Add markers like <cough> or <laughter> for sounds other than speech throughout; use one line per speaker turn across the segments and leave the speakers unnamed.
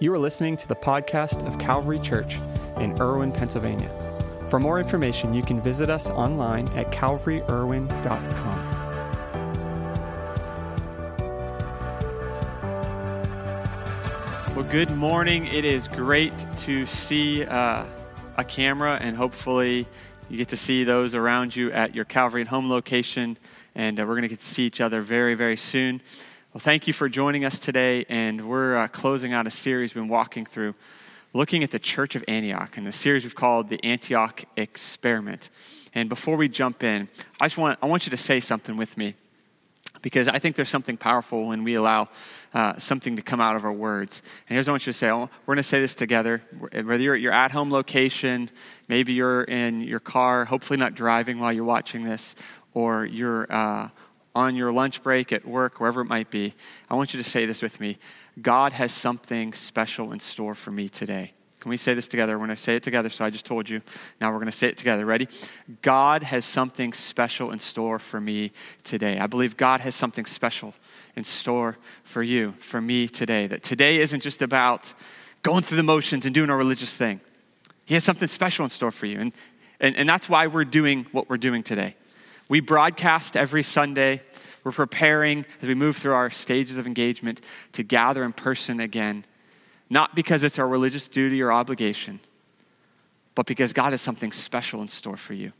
You are listening to the podcast of Calvary Church in Irwin, Pennsylvania. For more information, you can visit us online at calvaryirwin.com.
Well, good morning. It is great to see uh, a camera, and hopefully, you get to see those around you at your Calvary and home location. And uh, we're going to get to see each other very, very soon. Well, thank you for joining us today. And we're uh, closing out a series we've been walking through, looking at the Church of Antioch, and the series we've called the Antioch Experiment. And before we jump in, I just want I want you to say something with me because I think there's something powerful when we allow uh, something to come out of our words. And here's what I want you to say. We're going to say this together. Whether you're at your at home location, maybe you're in your car, hopefully not driving while you're watching this, or you're uh, on your lunch break at work, wherever it might be, I want you to say this with me God has something special in store for me today. Can we say this together? We're going to say it together. So I just told you. Now we're going to say it together. Ready? God has something special in store for me today. I believe God has something special in store for you, for me today. That today isn't just about going through the motions and doing a religious thing. He has something special in store for you. And, and, and that's why we're doing what we're doing today. We broadcast every Sunday. We're preparing as we move through our stages of engagement to gather in person again, not because it's our religious duty or obligation, but because God has something special in store for you.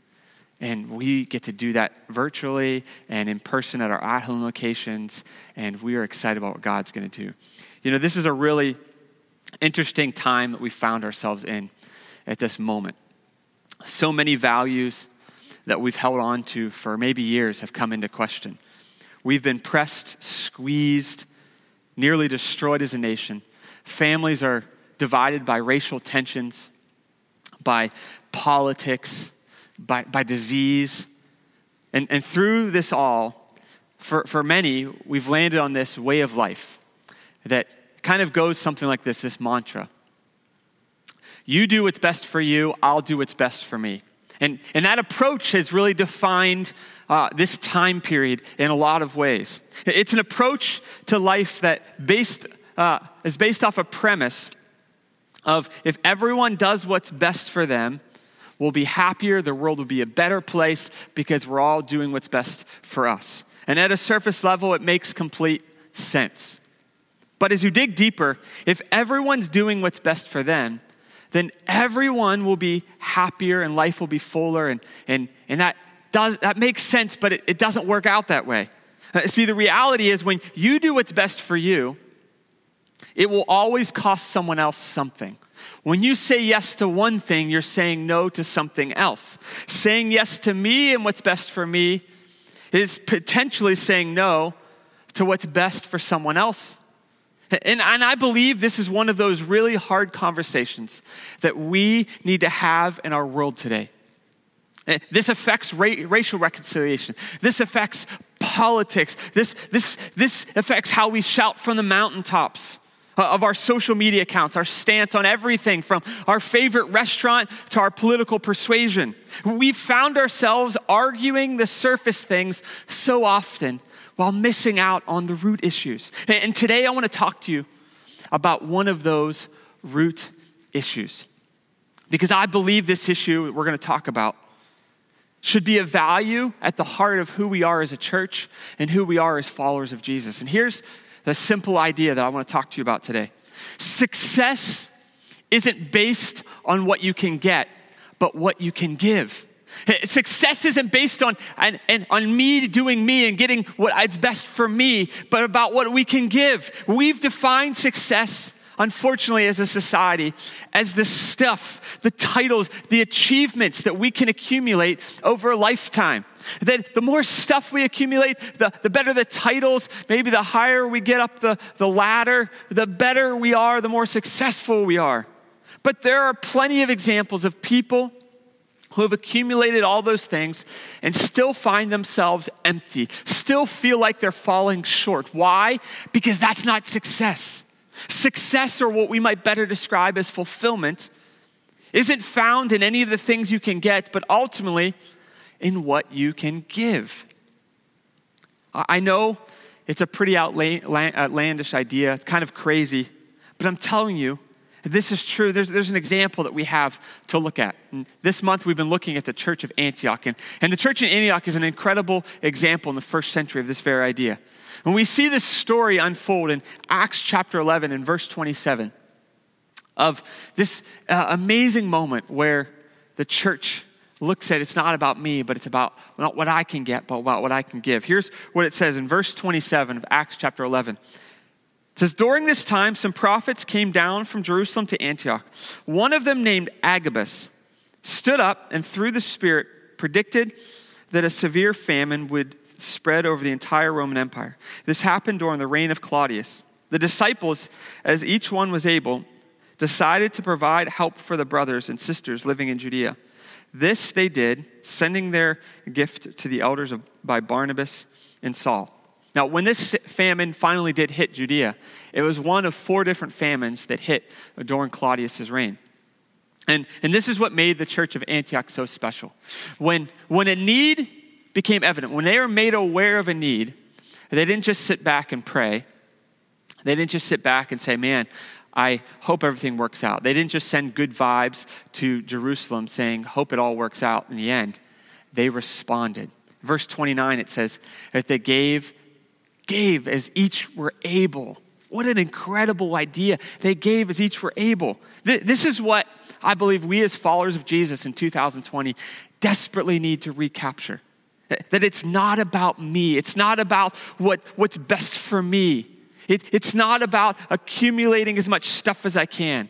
And we get to do that virtually and in person at our at home locations, and we are excited about what God's going to do. You know, this is a really interesting time that we found ourselves in at this moment. So many values that we've held on to for maybe years have come into question. We've been pressed, squeezed, nearly destroyed as a nation. Families are divided by racial tensions, by politics, by, by disease. And, and through this all, for, for many, we've landed on this way of life that kind of goes something like this this mantra You do what's best for you, I'll do what's best for me. And, and that approach has really defined uh, this time period in a lot of ways. It's an approach to life that based, uh, is based off a premise of if everyone does what's best for them, we'll be happier, the world will be a better place because we're all doing what's best for us. And at a surface level, it makes complete sense. But as you dig deeper, if everyone's doing what's best for them, then everyone will be happier and life will be fuller. And, and, and that, does, that makes sense, but it, it doesn't work out that way. Uh, see, the reality is when you do what's best for you, it will always cost someone else something. When you say yes to one thing, you're saying no to something else. Saying yes to me and what's best for me is potentially saying no to what's best for someone else. And, and I believe this is one of those really hard conversations that we need to have in our world today. Eh, this affects ra- racial reconciliation. This affects politics. This, this, this affects how we shout from the mountaintops uh, of our social media accounts, our stance on everything from our favorite restaurant to our political persuasion. We've found ourselves arguing the surface things so often while missing out on the root issues. And today I want to talk to you about one of those root issues. Because I believe this issue we're going to talk about should be a value at the heart of who we are as a church and who we are as followers of Jesus. And here's the simple idea that I want to talk to you about today success isn't based on what you can get, but what you can give. Success isn't based on, on, on me doing me and getting what's best for me, but about what we can give. We've defined success, unfortunately, as a society, as the stuff, the titles, the achievements that we can accumulate over a lifetime. That the more stuff we accumulate, the, the better the titles, maybe the higher we get up the, the ladder, the better we are, the more successful we are. But there are plenty of examples of people who have accumulated all those things and still find themselves empty, still feel like they're falling short. Why? Because that's not success. Success, or what we might better describe as fulfillment, isn't found in any of the things you can get, but ultimately in what you can give. I know it's a pretty outlandish idea, it's kind of crazy, But I'm telling you, this is true. There's, there's an example that we have to look at. And this month, we've been looking at the church of Antioch. And, and the church in Antioch is an incredible example in the first century of this very idea. When we see this story unfold in Acts chapter 11 and verse 27 of this uh, amazing moment where the church looks at it's not about me, but it's about not what I can get, but about what I can give. Here's what it says in verse 27 of Acts chapter 11. It says, During this time, some prophets came down from Jerusalem to Antioch. One of them, named Agabus, stood up and through the Spirit predicted that a severe famine would spread over the entire Roman Empire. This happened during the reign of Claudius. The disciples, as each one was able, decided to provide help for the brothers and sisters living in Judea. This they did, sending their gift to the elders of, by Barnabas and Saul. Now, when this famine finally did hit Judea, it was one of four different famines that hit during Claudius' reign. And, and this is what made the church of Antioch so special. When, when a need became evident, when they were made aware of a need, they didn't just sit back and pray. They didn't just sit back and say, Man, I hope everything works out. They didn't just send good vibes to Jerusalem saying, Hope it all works out in the end. They responded. Verse 29, it says that they gave gave as each were able. What an incredible idea. They gave as each were able. This is what I believe we, as followers of Jesus in 2020, desperately need to recapture. That it's not about me, it's not about what, what's best for me, it, it's not about accumulating as much stuff as I can.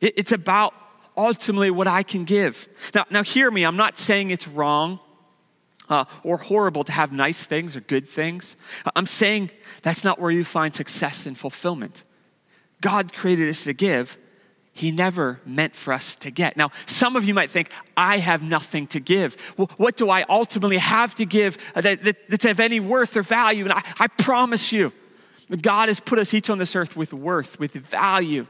It, it's about ultimately what I can give. Now, now, hear me, I'm not saying it's wrong uh, or horrible to have nice things or good things. I'm saying that's not where you find success and fulfillment. God created us to give, He never meant for us to get. Now, some of you might think, I have nothing to give. What do I ultimately have to give that, that, that's of any worth or value? And I, I promise you, God has put us each on this earth with worth, with value.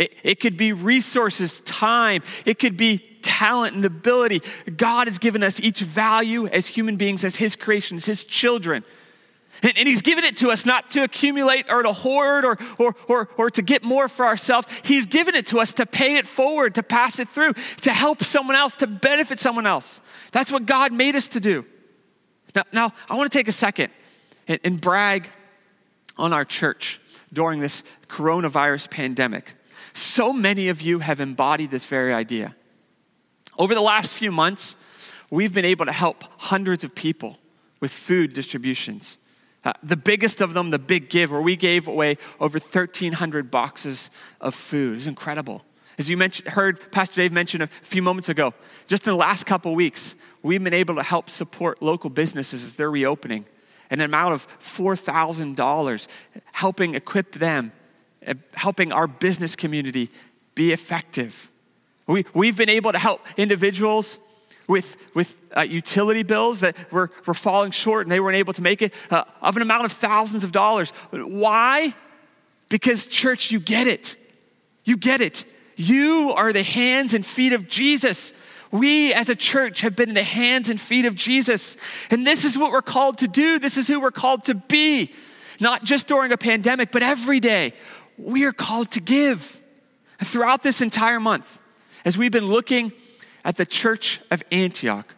It, it could be resources, time, it could be talent and ability. God has given us each value as human beings, as His creations, His children. And, and, He's given it to us not to accumulate or to hoard or, or, or, or to get more for ourselves. He's given it to us to pay it forward, to pass it through, to help someone else, to benefit someone else. That's what God made us to do. Now, now I want to take a second and, and brag on our church during this coronavirus pandemic. So many of you have embodied this very idea. Over the last few months, we've been able to help hundreds of people with food distributions. Uh, the biggest of them, the Big Give, where we gave away over 1,300 boxes of food. It was incredible. As you heard Pastor Dave mention a few moments ago, just in the last couple weeks, we've been able to help support local businesses as they're reopening. An amount of $4,000, helping equip them, helping our business community be effective. We, we've been able to help individuals with, with uh, utility bills that were, were falling short and they weren't able to make it uh, of an amount of thousands of dollars. Why? Because, church, you get it. You get it. You are the hands and feet of Jesus. We as a church have been in the hands and feet of Jesus. And this is what we're called to do. This is who we're called to be. Not just during a pandemic, but every day. We are called to give. Throughout this entire month, as we've been looking at the church of Antioch,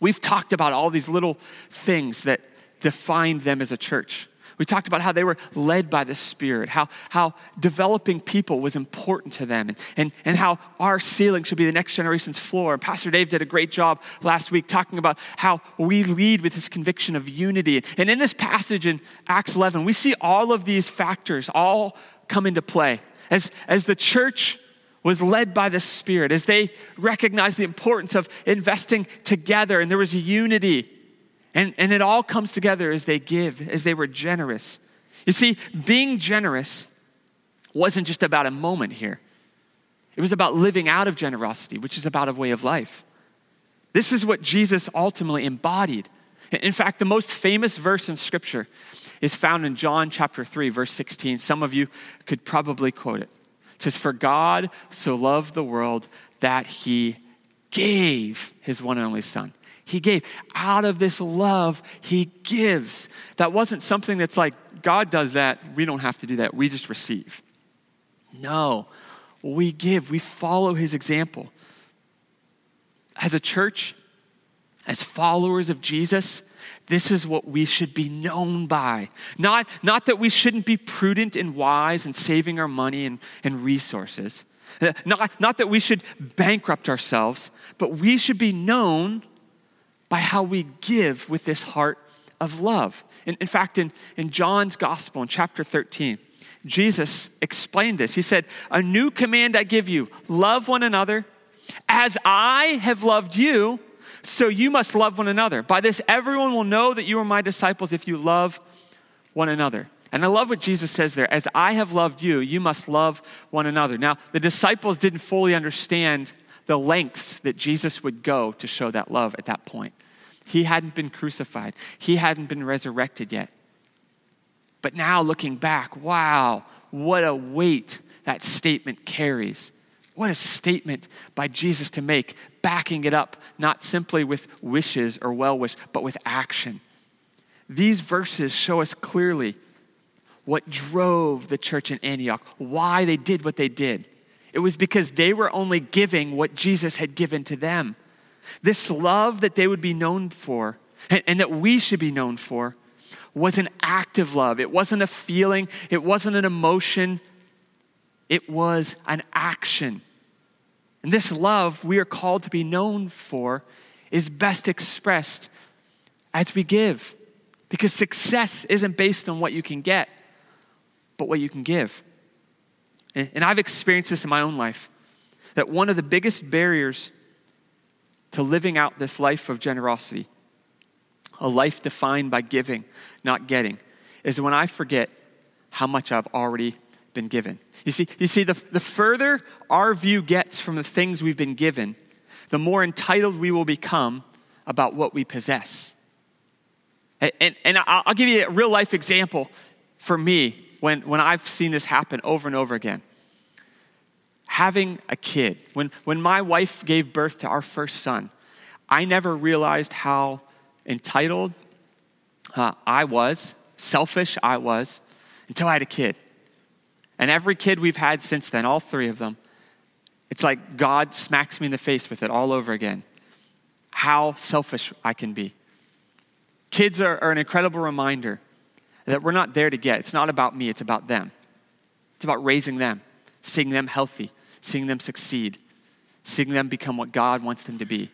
we've talked about all these little things that defined them as a church. We talked about how they were led by the Spirit, how, how developing people was important to them, and, and, and how our ceiling should be the next generation's floor. Pastor Dave did a great job last week talking about how we lead with this conviction of unity. And in this passage in Acts 11, we see all of these factors all come into play. As, as the church was led by the Spirit as they recognized the importance of investing together and there was unity. And, and it all comes together as they give, as they were generous. You see, being generous wasn't just about a moment here, it was about living out of generosity, which is about a way of life. This is what Jesus ultimately embodied. In fact, the most famous verse in Scripture is found in John chapter 3, verse 16. Some of you could probably quote it. It says, For God so loved the world that he gave his one and only Son. He gave. Out of this love, he gives. That wasn't something that's like, God does that, we don't have to do that, we just receive. No, we give, we follow his example. As a church, as followers of Jesus, this is what we should be known by. Not, not that we shouldn't be prudent and wise in saving our money and, and resources. Not, not that we should bankrupt ourselves, but we should be known by how we give with this heart of love. In, in fact, in, in John's gospel, in chapter 13, Jesus explained this. He said, A new command I give you love one another. As I have loved you, so you must love one another. By this, everyone will know that you are my disciples if you love one another. And I love what Jesus says there. As I have loved you, you must love one another. Now, the disciples didn't fully understand the lengths that Jesus would go to show that love at that point. He hadn't been crucified, he hadn't been resurrected yet. But now, looking back, wow, what a weight that statement carries. What a statement by Jesus to make, backing it up not simply with wishes or well wish, but with action. These verses show us clearly what drove the church in Antioch, why they did what they did. It was because they were only giving what Jesus had given to them. This love that they would be known for and, and, that we should be known for was an active love. It wasn't a feeling, it wasn't an emotion, it was an action. And this love we are called to be known for is best expressed as we give. Because success isn't based on what you can get, but what you can give. And I've experienced this in my own life that one of the biggest barriers to living out this life of generosity, a life defined by giving, not getting, is when I forget how much I've already been given. You see, you see the, the further our view gets from the things we've been given, the more entitled we will become about what we possess. And, and, I'll give you a real life example for me when, when I've seen this happen over and over again. Having a kid, when, when my wife gave birth to our first son, I never realized how entitled uh, I was, selfish I was, until I had a kid. And every kid we've had since then, all three of them, it's like God smacks me in the face with it all over again. How selfish I can be. Kids are, are an incredible reminder that we're not there to get. It's not about me, it's about them. It's about raising them, seeing them healthy, seeing them succeed, seeing them become what God wants them to be.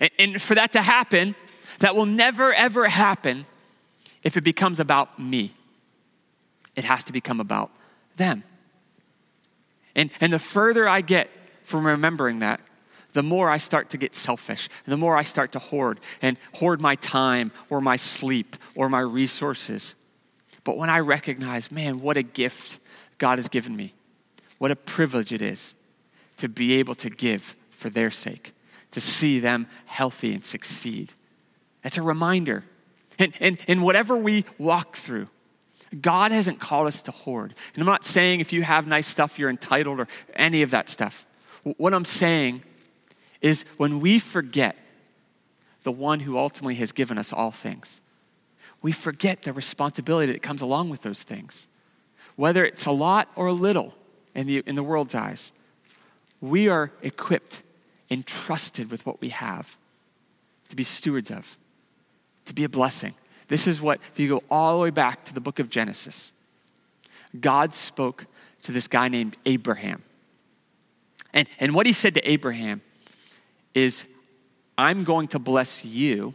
And, and for that to happen, that will never, ever happen if it becomes about me. It has to become about them. And, and the further I get from remembering that, the more I start to get selfish, and the more I start to hoard and hoard my time or my sleep or my resources. But when I recognize, man, what a gift God has given me, what a privilege it is to be able to give for their sake, to see them healthy and succeed. It's a reminder. And, and, and whatever we walk through, God hasn't called us to hoard. And I'm not saying if you have nice stuff, you're entitled or any of that stuff. What I'm saying is when we forget the one who ultimately has given us all things, we forget the responsibility that comes along with those things. Whether it's a lot or a little in the, in the world's eyes, we are equipped and trusted with what we have to be stewards of, to be a blessing. This is what, if you go all the way back to the book of Genesis, God spoke to this guy named Abraham. And, and what he said to Abraham is, I'm going to bless you,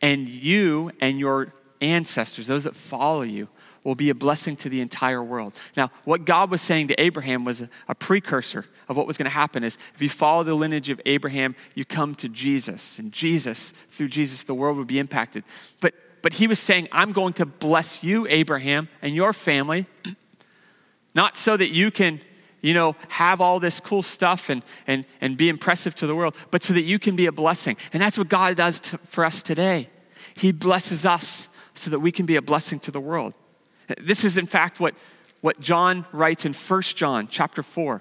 and you and your ancestors, those that follow you, will be a blessing to the entire world. Now, what God was saying to Abraham was a, precursor of what was going to happen is if you follow the lineage of Abraham, you come to Jesus. And Jesus, through Jesus, the world would be impacted. But, but he was saying, I'm going to bless you, Abraham, and your family, <clears throat> not so that you can you know, have all this cool stuff and, and, and be impressive to the world, but so that you can be a blessing. And that's what God does to, for us today. He blesses us so that we can be a blessing to the world. This is, in fact, what, what John writes in 1 John chapter 4,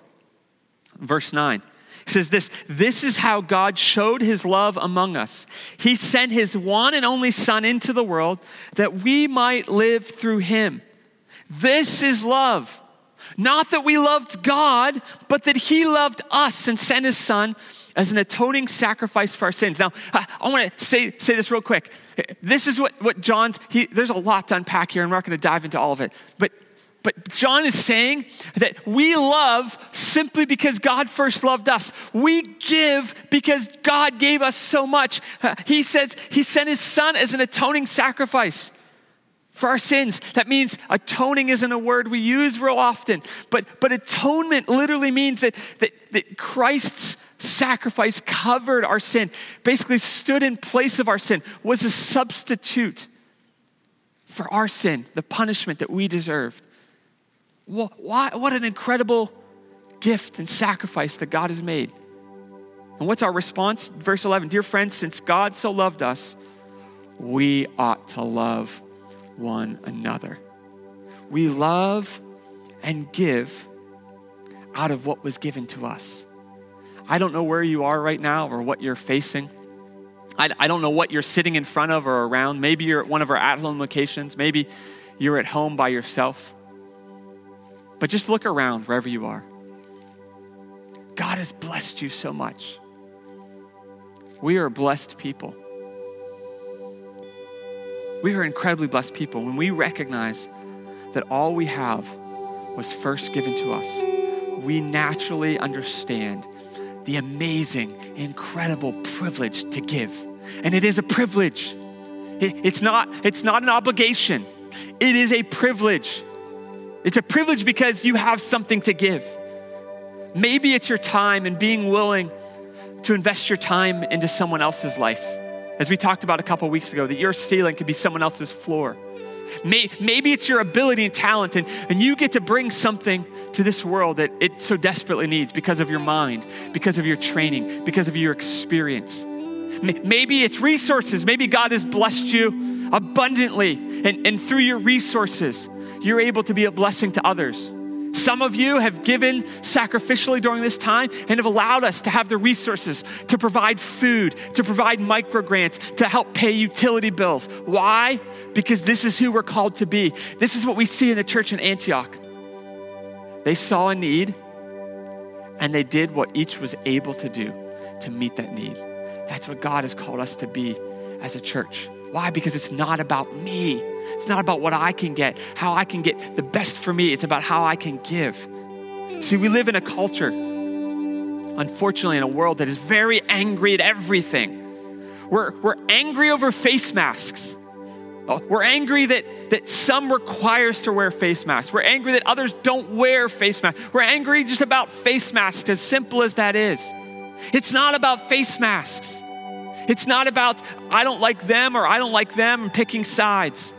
verse 9. He says this This is how God showed his love among us. He sent his one and only Son into the world that we might live through him. This is love. Not that we loved God, but that He loved us and sent His Son as an atoning sacrifice for our sins. Now, I, want to say, say this real quick. This is what, what John's, he, there's a lot to unpack here, and we're not going to dive into all of it. But, but John is saying that we love simply because God first loved us. We give because God gave us so much. He says he sent his son as an atoning sacrifice for our sins. That means atoning isn't a word we use real often, but, but atonement literally means that, that, that Christ's sacrifice covered our sin, basically stood in place of our sin, was a substitute for our sin, the punishment that we deserved. Why, what an incredible gift and sacrifice that God has made. And what's our response? Verse 11 Dear friends, since God so loved us, we ought to love one another. We love and give out of what was given to us. I don't know where you are right now or what you're facing. I, I don't know what you're sitting in front of or around. Maybe you're at one of our at home locations. Maybe you're at home by yourself. But just look around wherever you are. God has blessed you so much. We are blessed people. We are incredibly blessed people when we recognize that all we have was first given to us. We naturally understand the amazing, incredible privilege to give. And it is a privilege. it's, not, it's not an obligation, it is a privilege. It's a privilege because you have something to give. Maybe it's your time and being willing to invest your time into someone else's life. As we talked about a couple weeks ago, that your ceiling could be someone else's floor. Maybe it's your ability and talent, and, and you get to bring something to this world that it so desperately needs because of your mind, because of your training, because of your experience. Maybe it's resources. Maybe God has blessed you abundantly, and, and through your resources, you're able to be a blessing to others. Some of you have given sacrificially during this time and have allowed us to have the resources to provide food, to provide micro grants, to help pay utility bills. Why? Because this is who we're called to be. This is what we see in the church in Antioch. They saw a need and they did what each was able to do to meet that need. That's what God has called us to be as a church. Why? Because it's not about me. It's not about what I can get, how I can get the best for me. It's about how I can give. See, we live in a culture, unfortunately, in a world that is very angry at everything. We're, we're angry over face masks. Oh, we're angry that, that some require us to wear face masks. We're angry that others don't wear face masks. We're angry just about face masks, as simple as that is. It's not about face masks. It's not about I don't like them or I don't like them picking sides.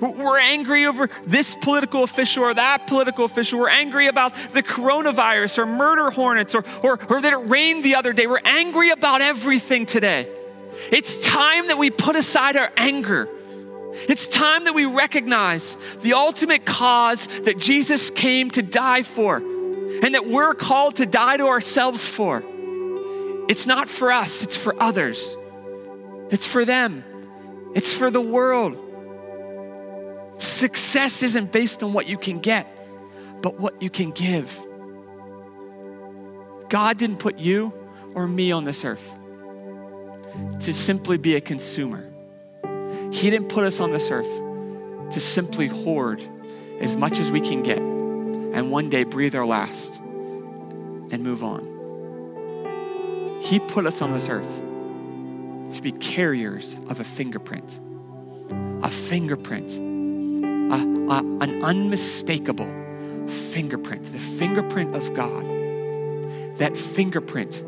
We're angry over this political official or that political official. We're angry about the coronavirus or murder hornets or, or, or that it rained the other day. We're angry about everything today. It's time that we put aside our anger. It's time that we recognize the ultimate cause that Jesus came to die for and that we're called to die to ourselves for. It's not for us, it's for others. It's for them, it's for the world. Success isn't based on what you can get, but what you can give. God didn't put you or me on this earth to simply be a consumer. He didn't put us on this earth to simply hoard as much as we can get and one day breathe our last and move on. He put us on this earth to be carriers of a fingerprint. A fingerprint, a, a, an unmistakable fingerprint, the fingerprint of God. That fingerprint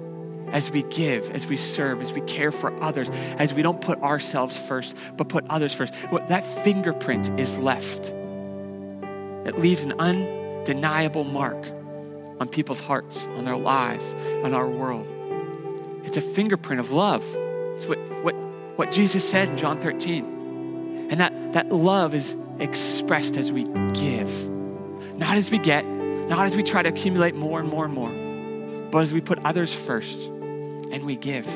as we give, as we serve, as we care for others, as we don't put ourselves first, but put others first. That fingerprint is left. It leaves an undeniable mark on people's hearts, on their lives, on our world. It's a fingerprint of love. It's what, what, what Jesus said in John 13. And that, that love is expressed as we give, not as we get, not as we try to accumulate more and more and more, but as we put others first and we give.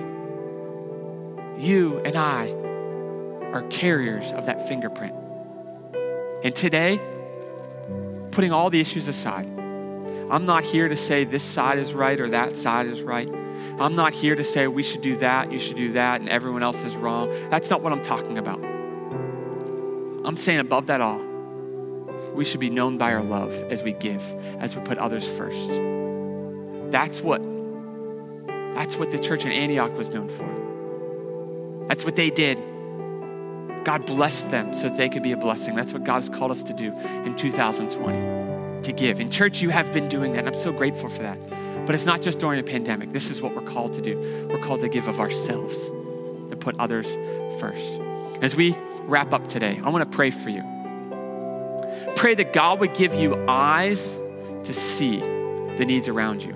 You and I are carriers of that fingerprint. And today, putting all the issues aside. I'm not here to say this side is right or that side is right. I'm not here to say we should do that, you should do that, and everyone else is wrong. That's not what I'm talking about. I'm saying above that all, we should be known by our love as we give, as we put others first. That's what that's what the church in Antioch was known for. That's what they did. God blessed them so that they could be a blessing. That's what God has called us to do in 2020 to give. In church, you have been doing that, and I'm so grateful for that. But it's not just during a pandemic. This is what we're called to do. We're called to give of ourselves, to put others first. As we wrap up today, I want to pray for you. Pray that God would give you eyes to see the needs around you.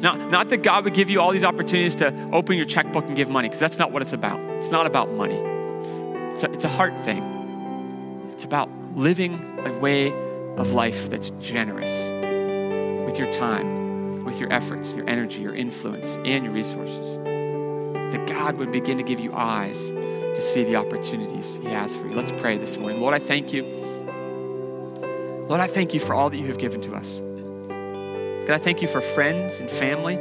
Not, not that God would give you all these opportunities to open your checkbook and give money, because that's not what it's about. It's not about money. It's a, it's a heart thing. It's about living a way of life that's generous with your time, with your efforts, your energy, your influence, and your resources. That God would begin to give you eyes to see the opportunities He has for you. Let's pray this morning. Lord, I thank you. Lord, I thank you for all that you have given to us. God, I thank you for friends and family.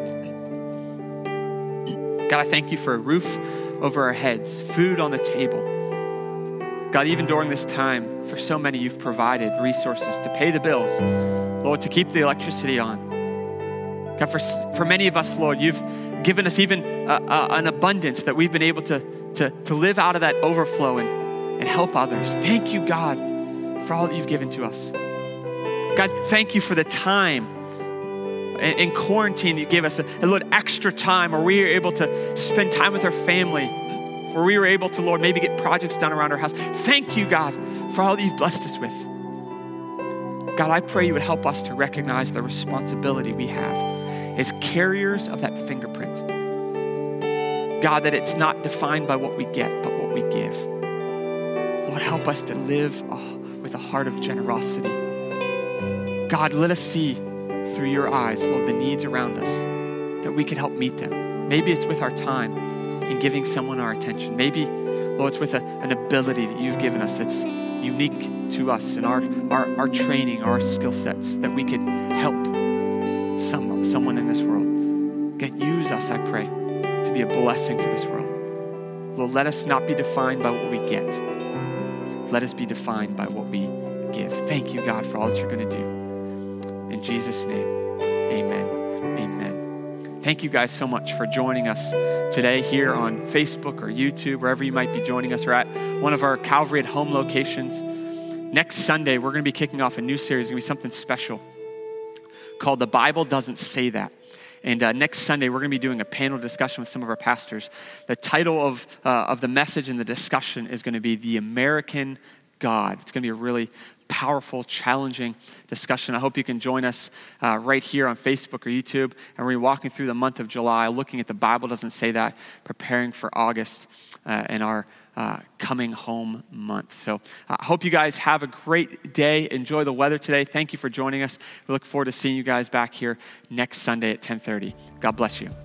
God, I thank you for a roof over our heads, food on the table. God, even during this time, for so many, you've provided resources to pay the bills, Lord, to keep the electricity on. God, for, for many of us, Lord, you've given us even an abundance that we've been able to, to, to live out of that overflow and, and help others. Thank you, God, for all that you've given to us. God, thank you for the time in quarantine, you gave us a, a, little extra time where we were able to spend time with our family, where we were able to, Lord, maybe get projects done around our house. Thank you, God, for all that you've blessed us with. God, I pray you would help us to recognize the responsibility we have as carriers of that fingerprint. God, that it's not defined by what we get, but what we give. Lord, help us to live with a heart of generosity. God, let us see through your eyes, Lord, the needs around us, that we can help meet them. Maybe it's with our time in giving someone our attention. Maybe, Lord, it's with a, an ability that you've given us that's unique to us and our, our, our training, our skill sets, that we could help some, someone in this world. God, use us, I pray, be a blessing to this world. Lord, let us not be defined by what we get. Let us be defined by what we give. Thank you, God, for all that you're going to do. In Jesus' name, amen. Amen. Thank you guys so much for joining us today here on Facebook or YouTube, wherever you might be joining us, or at one of our Calvary at Home locations. Next Sunday, we're going to be kicking off a new series. It's going to be something special called The Bible Doesn't Say That. And uh, next Sunday, we're going to be doing a panel discussion with some of our pastors. The title of, uh, of the message and the discussion is going to be The American God. It's going to be a really powerful, challenging discussion. I hope you can join us uh, right here on Facebook or YouTube. And we're walking through the month of July, looking at the Bible doesn't say that, preparing for August uh, and our uh, coming home month. So uh, I hope you guys have a great day. Enjoy the weather today. Thank you for joining us. We look forward to seeing you guys back here next Sunday at 10:30. God bless you.